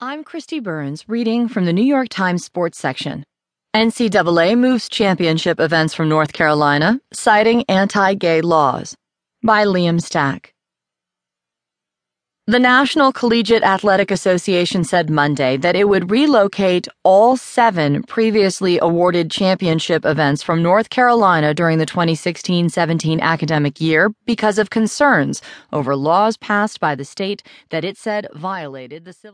I'm Kristi Burns, reading from the New York Times Sports section. NCAA moves championship events from North Carolina, citing anti gay laws. By Liam Stack. The National Collegiate Athletic Association said Monday that it would relocate all seven previously awarded championship events from North Carolina during the 2016 17 academic year because of concerns over laws passed by the state that it said violated the civil